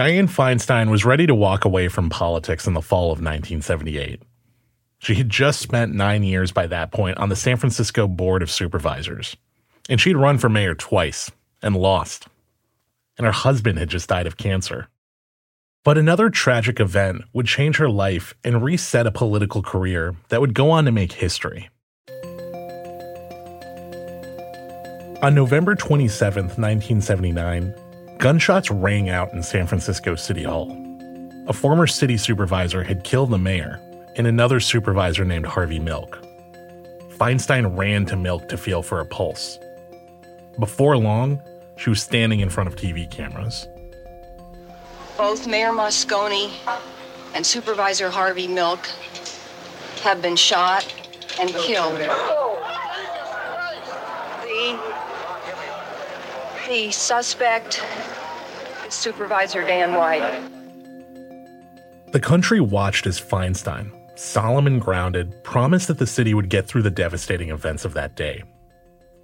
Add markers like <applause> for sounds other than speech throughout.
Dianne Feinstein was ready to walk away from politics in the fall of 1978. She had just spent nine years by that point on the San Francisco Board of Supervisors, and she'd run for mayor twice and lost. And her husband had just died of cancer. But another tragic event would change her life and reset a political career that would go on to make history. On November 27, 1979, gunshots rang out in San Francisco City Hall. A former city supervisor had killed the mayor and another supervisor named Harvey Milk. Feinstein ran to Milk to feel for a pulse. Before long, she was standing in front of TV cameras. Both Mayor Moscone and Supervisor Harvey Milk have been shot and killed. Oh. The, the suspect is Supervisor Dan White. The country watched as Feinstein, solemn and grounded, promised that the city would get through the devastating events of that day.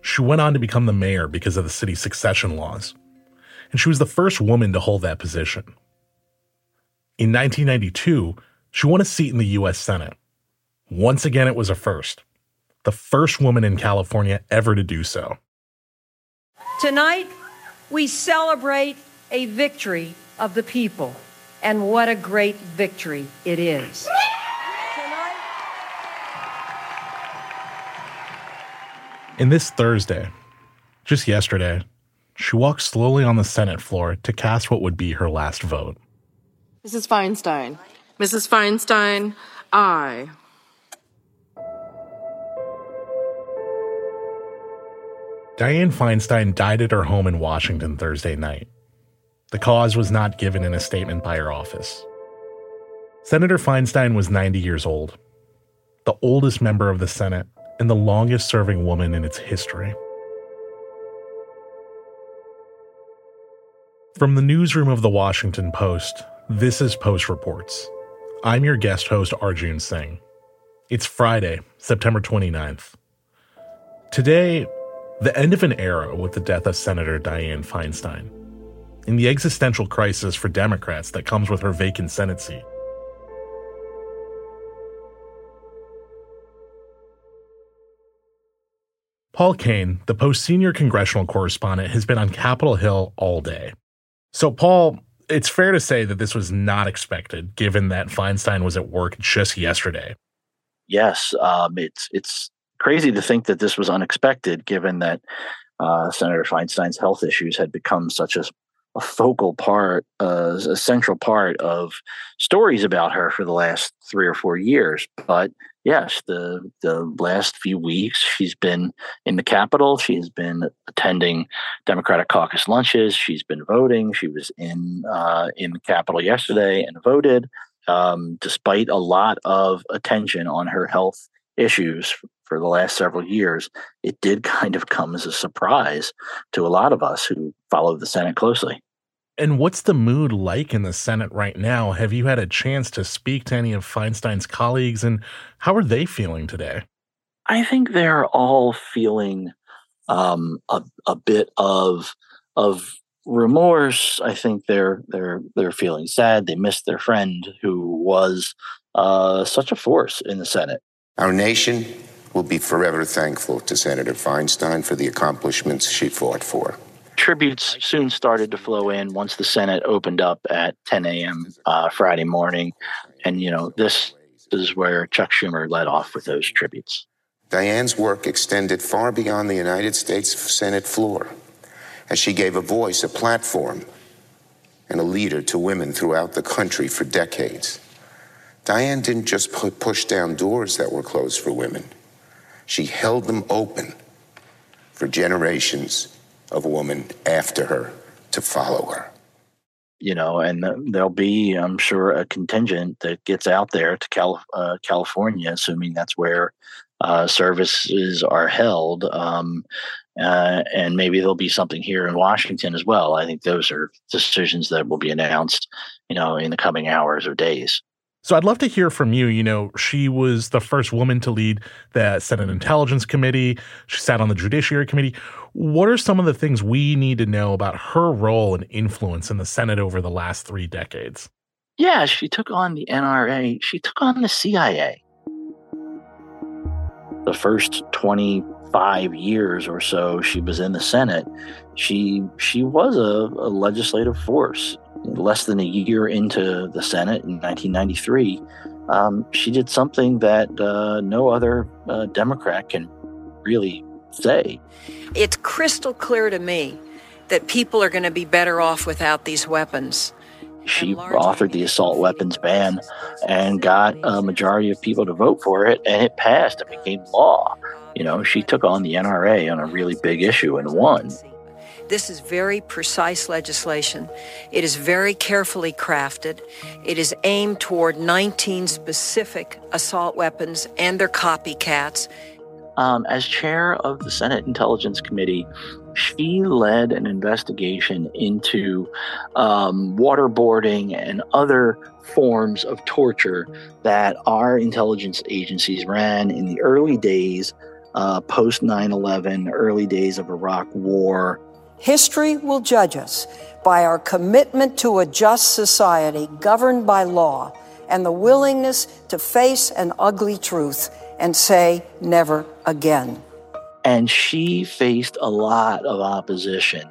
She went on to become the mayor because of the city's succession laws, and she was the first woman to hold that position. In 1992, she won a seat in the U.S. Senate. Once again, it was a first. The first woman in California ever to do so. Tonight, we celebrate a victory of the people, and what a great victory it is. And this Thursday, just yesterday, she walked slowly on the Senate floor to cast what would be her last vote. Mrs. Feinstein. Mrs. Feinstein, aye. Dianne Feinstein died at her home in Washington Thursday night. The cause was not given in a statement by her office. Senator Feinstein was 90 years old, the oldest member of the Senate and the longest serving woman in its history. From the newsroom of the Washington Post, this is Post Reports. I'm your guest host, Arjun Singh. It's Friday, September 29th. Today, the end of an era with the death of Senator Dianne Feinstein, and the existential crisis for Democrats that comes with her vacant Senate seat. Paul Kane, the Post senior congressional correspondent, has been on Capitol Hill all day. So, Paul, it's fair to say that this was not expected, given that Feinstein was at work just yesterday. Yes, um, it's it's crazy to think that this was unexpected, given that uh, Senator Feinstein's health issues had become such a, a focal part, uh, a central part of stories about her for the last three or four years. But yes, the the last few weeks she's been in the Capitol. She's been attending Democratic caucus lunches. She's been voting. She was in uh, in the Capitol yesterday and voted. Um, despite a lot of attention on her health issues for the last several years, it did kind of come as a surprise to a lot of us who follow the Senate closely. And what's the mood like in the Senate right now? Have you had a chance to speak to any of Feinstein's colleagues, and how are they feeling today? I think they're all feeling um, a, a bit of of remorse. I think they're they're they're feeling sad. They miss their friend who was uh, such a force in the Senate. Our nation will be forever thankful to Senator Feinstein for the accomplishments she fought for tributes soon started to flow in once the Senate opened up at 10 a.m. Uh, Friday morning. And, you know, this is where Chuck Schumer led off with those tributes. Dianne's work extended far beyond the United States Senate floor as she gave a voice, a platform, and a leader to women throughout the country for decades. Diane didn't just push down doors that were closed for women, she held them open for generations of women after her to follow her. You know, and there'll be, I'm sure, a contingent that gets out there to Cal- uh, California, assuming that's where uh, services are held. Um, uh, and maybe there'll be something here in Washington as well. I think those are decisions that will be announced, you know, in the coming hours or days. So I'd love to hear from you. You know, she was the first woman to lead the Senate Intelligence Committee. She sat on the Judiciary Committee. What are some of the things we need to know about her role and influence in the Senate over the last three decades? Yeah, she took on the NRA. She took on the CIA. The first 25 years or so she was in the Senate, she she was a, a legislative force less than a year into the Senate in 1993, um, she did something that uh, no other uh, Democrat can really say. It's crystal clear to me that people are going to be better off without these weapons. She authored the assault weapons ban and got a majority of people to vote for it, and it passed and became law. You know, she took on the NRA on a really big issue and won. This is very precise legislation. It is very carefully crafted. It is aimed toward 19 specific assault weapons and their copycats. Um, as chair of the Senate Intelligence Committee, she led an investigation into um, waterboarding and other forms of torture that our intelligence agencies ran in the early days, uh, post 9 11, early days of Iraq War, History will judge us by our commitment to a just society governed by law and the willingness to face an ugly truth and say never again. And she faced a lot of opposition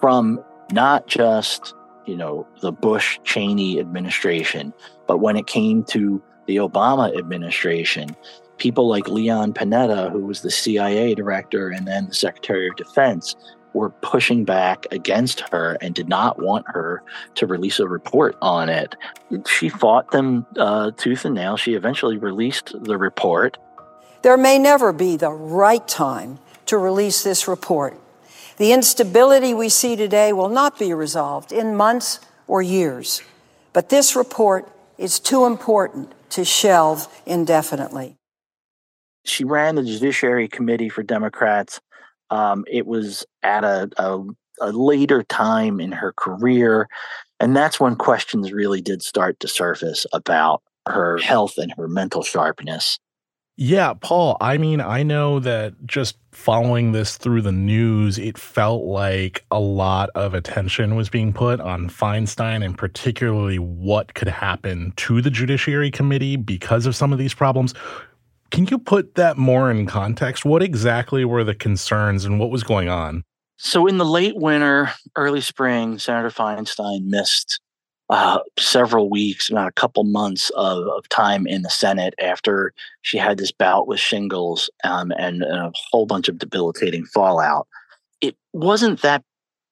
from not just, you know, the Bush Cheney administration, but when it came to the Obama administration, people like Leon Panetta, who was the CIA director and then the Secretary of Defense, were pushing back against her and did not want her to release a report on it. She fought them uh, tooth and nail. She eventually released the report. There may never be the right time to release this report. The instability we see today will not be resolved in months or years. But this report is too important to shelve indefinitely. She ran the Judiciary Committee for Democrats um, it was at a, a, a later time in her career. And that's when questions really did start to surface about her health and her mental sharpness. Yeah, Paul, I mean, I know that just following this through the news, it felt like a lot of attention was being put on Feinstein and particularly what could happen to the Judiciary Committee because of some of these problems. Can you put that more in context? What exactly were the concerns and what was going on? So, in the late winter, early spring, Senator Feinstein missed uh, several weeks, not a couple months of, of time in the Senate after she had this bout with shingles um, and, and a whole bunch of debilitating fallout. It wasn't that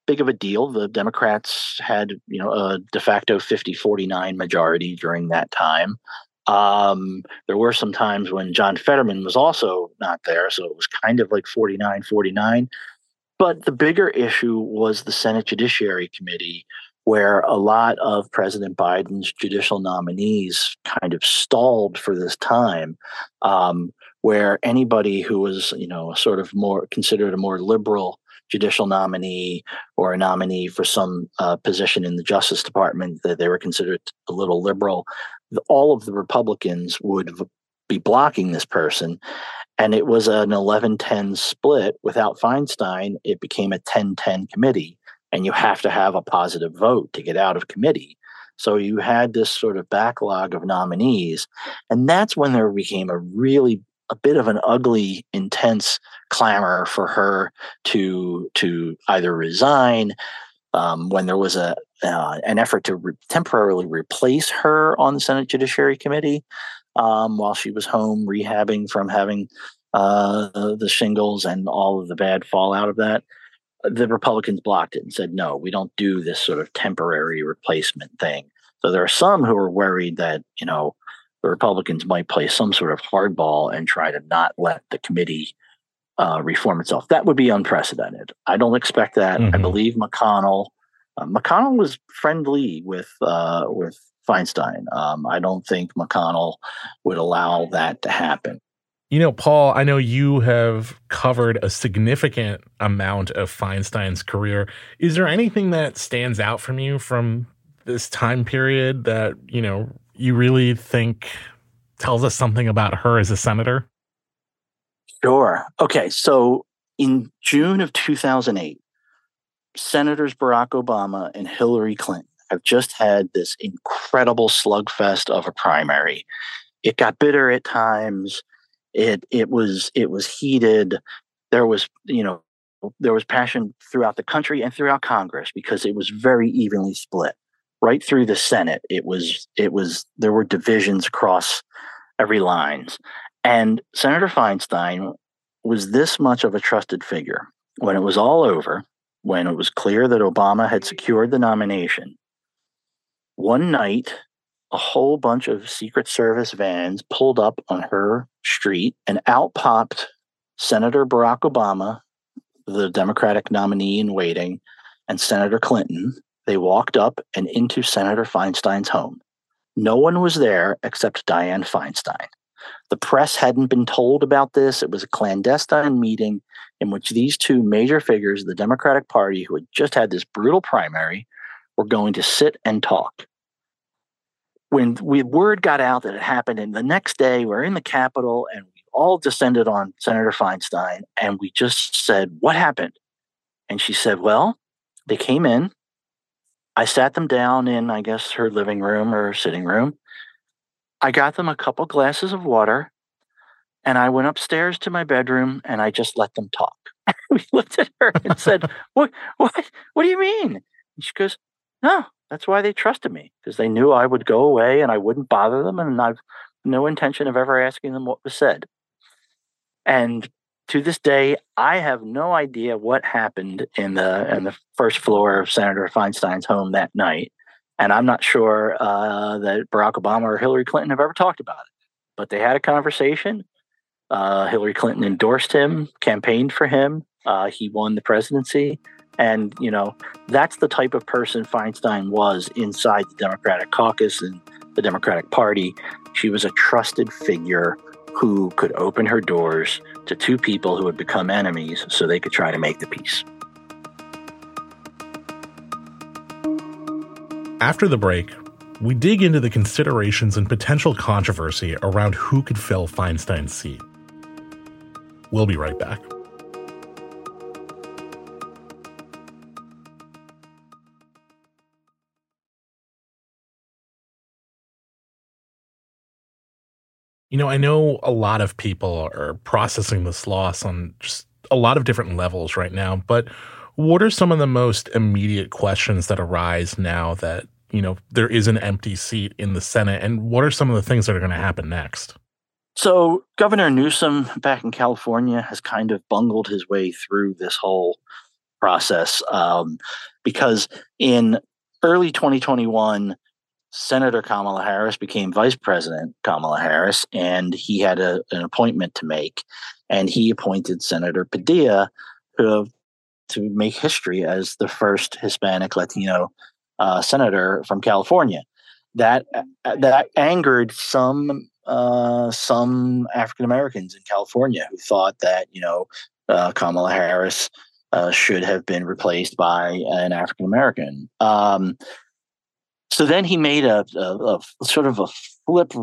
big of a deal. The Democrats had, you know, a de facto 50 49 majority during that time. Um, there were some times when John Fetterman was also not there, so it was kind of like 49 49. But the bigger issue was the Senate Judiciary Committee, where a lot of President Biden's judicial nominees kind of stalled for this time, um, where anybody who was, you know, sort of more considered a more liberal judicial nominee or a nominee for some uh, position in the Justice Department that they were considered a little liberal, all of the Republicans would be blocking this person. And it was an 11 10 split. Without Feinstein, it became a 10 10 committee. And you have to have a positive vote to get out of committee. So you had this sort of backlog of nominees. And that's when there became a really a bit of an ugly, intense clamor for her to to either resign um, when there was a uh, an effort to re- temporarily replace her on the Senate Judiciary Committee um, while she was home rehabbing from having uh, the shingles and all of the bad fallout of that. The Republicans blocked it and said, no, we don't do this sort of temporary replacement thing. So there are some who are worried that, you know, the Republicans might play some sort of hardball and try to not let the committee uh, reform itself. That would be unprecedented. I don't expect that. Mm-hmm. I believe McConnell. Uh, McConnell was friendly with uh, with Feinstein. Um, I don't think McConnell would allow that to happen. You know, Paul, I know you have covered a significant amount of Feinstein's career. Is there anything that stands out from you from this time period that, you know, you really think tells us something about her as a senator? Sure. Okay. So in June of 2008, Senators Barack Obama and Hillary Clinton have just had this incredible slugfest of a primary. It got bitter at times. It it was it was heated. There was you know there was passion throughout the country and throughout Congress because it was very evenly split. Right through the Senate, it was it was there were divisions across every lines. And Senator Feinstein was this much of a trusted figure. When it was all over, when it was clear that Obama had secured the nomination, one night, a whole bunch of Secret Service vans pulled up on her street, and out popped Senator Barack Obama, the Democratic nominee in waiting, and Senator Clinton. They walked up and into Senator Feinstein's home. No one was there except Dianne Feinstein. The press hadn't been told about this. It was a clandestine meeting in which these two major figures of the Democratic Party, who had just had this brutal primary, were going to sit and talk. When we, word got out that it happened, and the next day we're in the Capitol and we all descended on Senator Feinstein and we just said, What happened? And she said, Well, they came in. I sat them down in, I guess, her living room or sitting room. I got them a couple glasses of water and I went upstairs to my bedroom and I just let them talk. <laughs> we looked at her and said, <laughs> "What? What? What do you mean?" And she goes, "No, that's why they trusted me because they knew I would go away and I wouldn't bother them, and I've no intention of ever asking them what was said." And to this day, I have no idea what happened in the in the first floor of Senator Feinstein's home that night, and I'm not sure uh, that Barack Obama or Hillary Clinton have ever talked about it. But they had a conversation. Uh, Hillary Clinton endorsed him, campaigned for him. Uh, he won the presidency. And, you know, that's the type of person Feinstein was inside the Democratic caucus and the Democratic Party. She was a trusted figure who could open her doors to two people who had become enemies so they could try to make the peace. After the break, we dig into the considerations and potential controversy around who could fill Feinstein's seat. We'll be right back. You know, I know a lot of people are processing this loss on just a lot of different levels right now, but what are some of the most immediate questions that arise now that, you know, there is an empty seat in the Senate? And what are some of the things that are going to happen next? So, Governor Newsom back in California has kind of bungled his way through this whole process um, because in early 2021, Senator Kamala Harris became Vice President Kamala Harris, and he had a, an appointment to make, and he appointed Senator Padilla to, to make history as the first Hispanic Latino uh, senator from California. That uh, that angered some uh, some African Americans in California who thought that you know uh, Kamala Harris uh, should have been replaced by an African American. Um, so then he made a, a, a sort of a flip,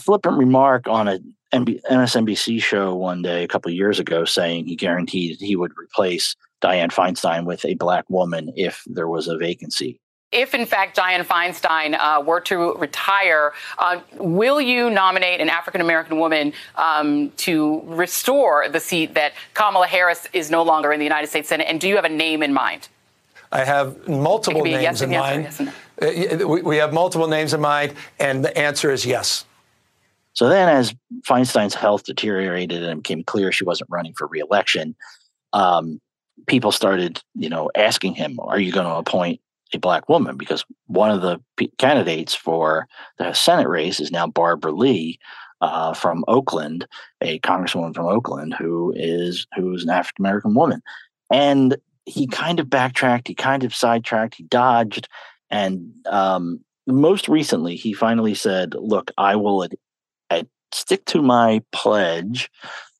flippant remark on a MSNBC show one day a couple years ago, saying he guaranteed he would replace Dianne Feinstein with a black woman if there was a vacancy. If, in fact, Dianne Feinstein uh, were to retire, uh, will you nominate an African American woman um, to restore the seat that Kamala Harris is no longer in the United States Senate? And do you have a name in mind? I have multiple names yes in yes mind. Yes no. Uh, we have multiple names in mind, and the answer is yes. So then, as Feinstein's health deteriorated and it became clear she wasn't running for reelection, um, people started, you know, asking him, "Are you going to appoint a black woman?" Because one of the p- candidates for the Senate race is now Barbara Lee uh, from Oakland, a congresswoman from Oakland who is who is an African American woman, and he kind of backtracked, he kind of sidetracked, he dodged, and um, most recently, he finally said, "Look, I will ad- ad- stick to my pledge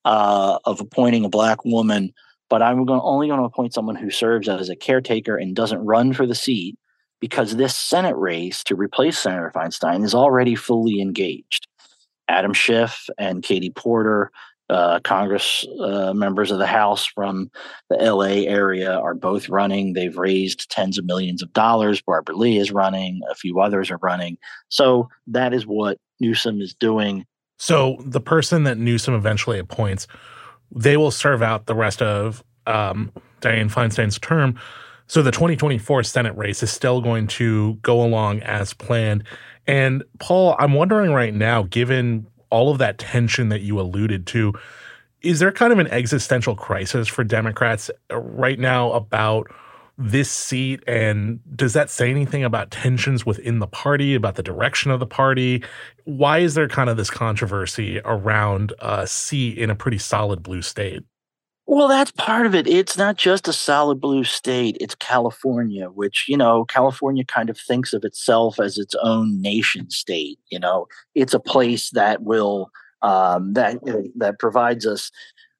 uh, of appointing a black woman, but I'm going only going to appoint someone who serves as a caretaker and doesn't run for the seat, because this Senate race to replace Senator Feinstein is already fully engaged. Adam Schiff and Katie Porter, uh, Congress uh, members of the House from the LA area, are both running. They've raised tens of millions of dollars. Barbara Lee is running, a few others are running. So that is what Newsom is doing. So the person that Newsom eventually appoints, they will serve out the rest of um, Dianne Feinstein's term. So the 2024 Senate race is still going to go along as planned. And Paul, I'm wondering right now, given all of that tension that you alluded to, is there kind of an existential crisis for Democrats right now about this seat? And does that say anything about tensions within the party, about the direction of the party? Why is there kind of this controversy around a seat in a pretty solid blue state? Well, that's part of it. It's not just a solid blue state, it's California, which, you know, California kind of thinks of itself as its own nation state. You know, it's a place that will, um, that, that provides us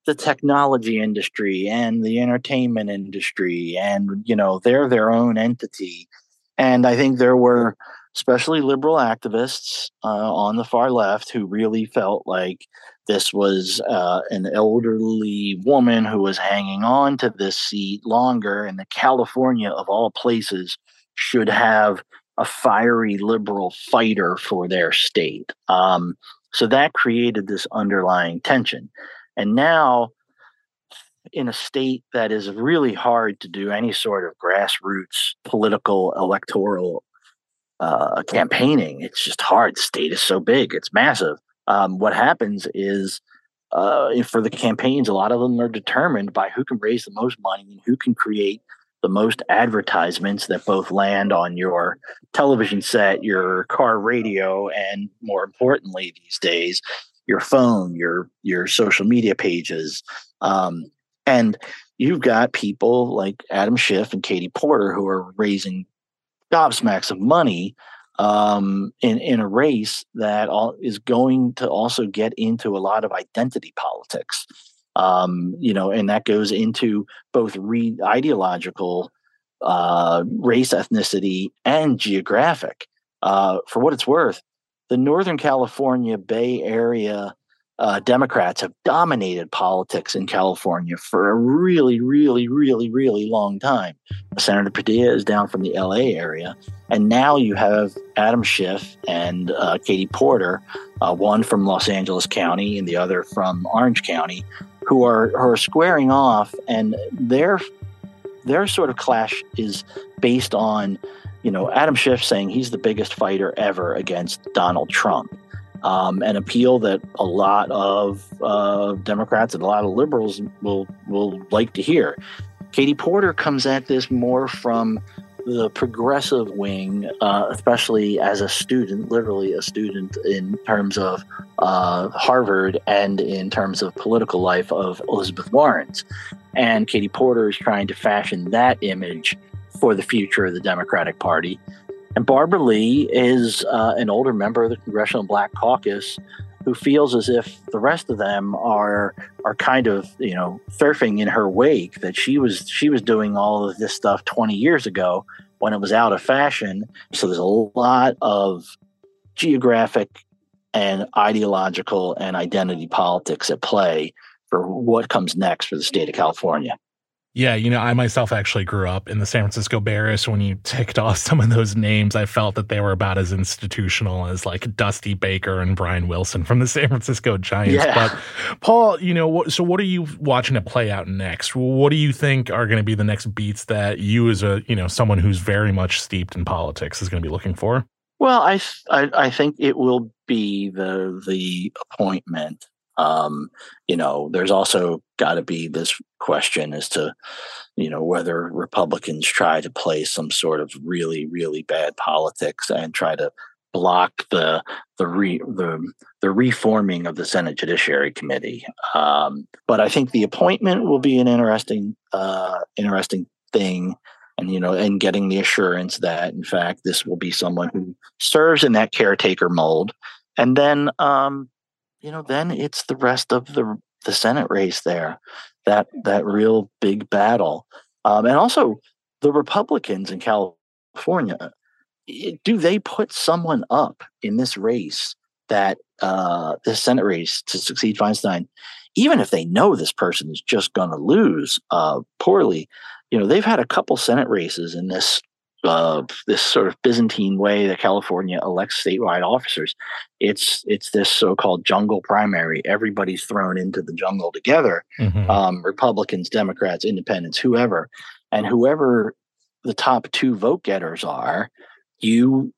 the technology industry and the entertainment industry. And, you know, they're their own entity. And I think there were, especially liberal activists uh, on the far left who really felt like this was uh, an elderly woman who was hanging on to this seat longer, and the California, of all places, should have a fiery liberal fighter for their state. Um, so that created this underlying tension. And now, in a state that is really hard to do any sort of grassroots political electoral uh, campaigning, it's just hard. The state is so big, it's massive um, what happens is uh, for the campaigns, a lot of them are determined by who can raise the most money and who can create the most advertisements that both land on your television set, your car radio, and more importantly these days, your phone, your your social media pages. Um, and you've got people like Adam Schiff and Katie Porter who are raising gobsmacks of money um, in in a race that all, is going to also get into a lot of identity politics. Um, you know, and that goes into both re- ideological uh, race, ethnicity, and geographic. Uh, for what it's worth, the Northern California Bay Area uh, Democrats have dominated politics in California for a really, really, really, really long time. Senator Padilla is down from the LA area. And now you have Adam Schiff and uh, Katie Porter, uh, one from Los Angeles County and the other from Orange County, who are, who are squaring off. And their, their sort of clash is based on, you know, Adam Schiff saying he's the biggest fighter ever against Donald Trump um, an appeal that a lot of uh, Democrats and a lot of liberals will will like to hear. Katie Porter comes at this more from the progressive wing, uh, especially as a student, literally a student in terms of uh, Harvard and in terms of political life of Elizabeth Warren's. And Katie Porter is trying to fashion that image for the future of the Democratic Party. And Barbara Lee is uh, an older member of the Congressional Black Caucus who feels as if the rest of them are are kind of you know surfing in her wake that she was she was doing all of this stuff 20 years ago when it was out of fashion so there's a lot of geographic and ideological and identity politics at play for what comes next for the state of California. Yeah, you know, I myself actually grew up in the San Francisco Bay Area. So when you ticked <laughs> off some of those names, I felt that they were about as institutional as like Dusty Baker and Brian Wilson from the <laughs> San Francisco Giants. Yeah. But Paul, you know, so what are you watching to play out next? What do you think are going to be the next beats that you, as a you know someone who's very much steeped in politics, is going to be looking for? Well, I, I I think it will be the the appointment um, you know, there's also got to be this question as to, you know, whether Republicans try to play some sort of really, really bad politics and try to block the the re, the the reforming of the Senate Judiciary Committee. Um, but I think the appointment will be an interesting uh, interesting thing. And you know, and getting the assurance that in fact this will be someone who serves in that caretaker mold, and then um, you know, then it's the rest of the the Senate race there, that that real big battle, um, and also the Republicans in California California, do they put someone up in this race that uh, this Senate race to succeed Feinstein, even if they know this person is just going to lose uh, poorly? You know, they've had a couple Senate races in this uh, this sort of Byzantine way that California elects statewide officers. It's it's this so-called jungle primary. Everybody's thrown into the jungle together. Mm-hmm. Um, Republicans, Democrats, Independents, whoever, and whoever the top two vote getters are, you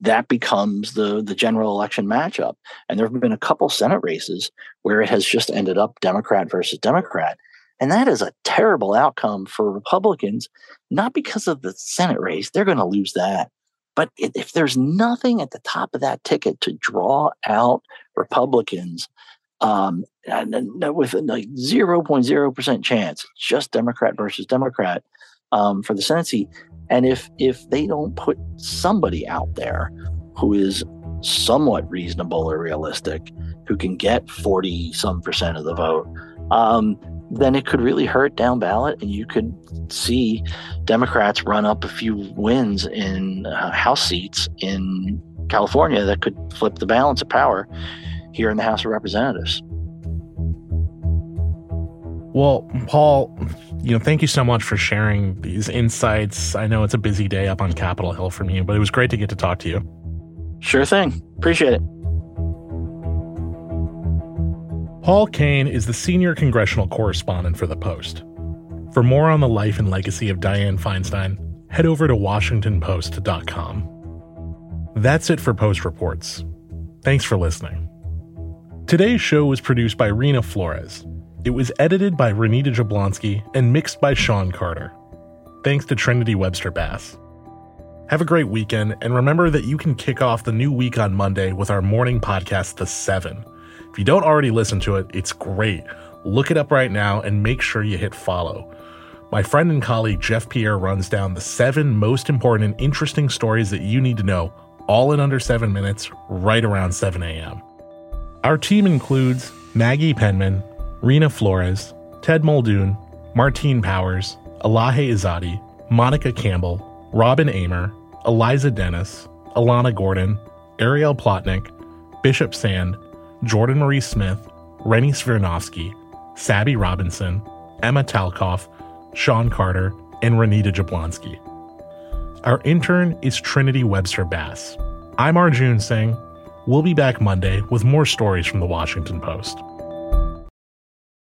that becomes the the general election matchup. And there have been a couple Senate races where it has just ended up Democrat versus Democrat. And that is a terrible outcome for Republicans, not because of the Senate race, they're going to lose that. But if there's nothing at the top of that ticket to draw out Republicans, um, with a like 0.0% chance, just Democrat versus Democrat um, for the Senate seat. And if if they don't put somebody out there who is somewhat reasonable or realistic, who can get 40 some percent of the vote, um, then it could really hurt down ballot, and you could see Democrats run up a few wins in uh, House seats in California that could flip the balance of power here in the House of Representatives. Well, Paul, you know, thank you so much for sharing these insights. I know it's a busy day up on Capitol Hill from you, but it was great to get to talk to you. Sure thing. Appreciate it. Paul Kane is the senior congressional correspondent for The Post. For more on the life and legacy of Dianne Feinstein, head over to WashingtonPost.com. That's it for Post Reports. Thanks for listening. Today's show was produced by Rena Flores. It was edited by Renita Jablonski and mixed by Sean Carter. Thanks to Trinity Webster Bass. Have a great weekend, and remember that you can kick off the new week on Monday with our morning podcast, The Seven if you don't already listen to it, it's great. Look it up right now and make sure you hit follow. My friend and colleague Jeff Pierre runs down the seven most important and interesting stories that you need to know, all in under seven minutes, right around 7 a.m. Our team includes Maggie Penman, Rena Flores, Ted Muldoon, Martine Powers, Elahe Izadi, Monica Campbell, Robin Amer, Eliza Dennis, Alana Gordon, Ariel Plotnick, Bishop Sand, Jordan Marie Smith, Rennie Svirnovsky, Sabby Robinson, Emma Talkoff, Sean Carter, and Renita Jablonski. Our intern is Trinity Webster Bass. I'm Arjun Singh. We'll be back Monday with more stories from the Washington Post.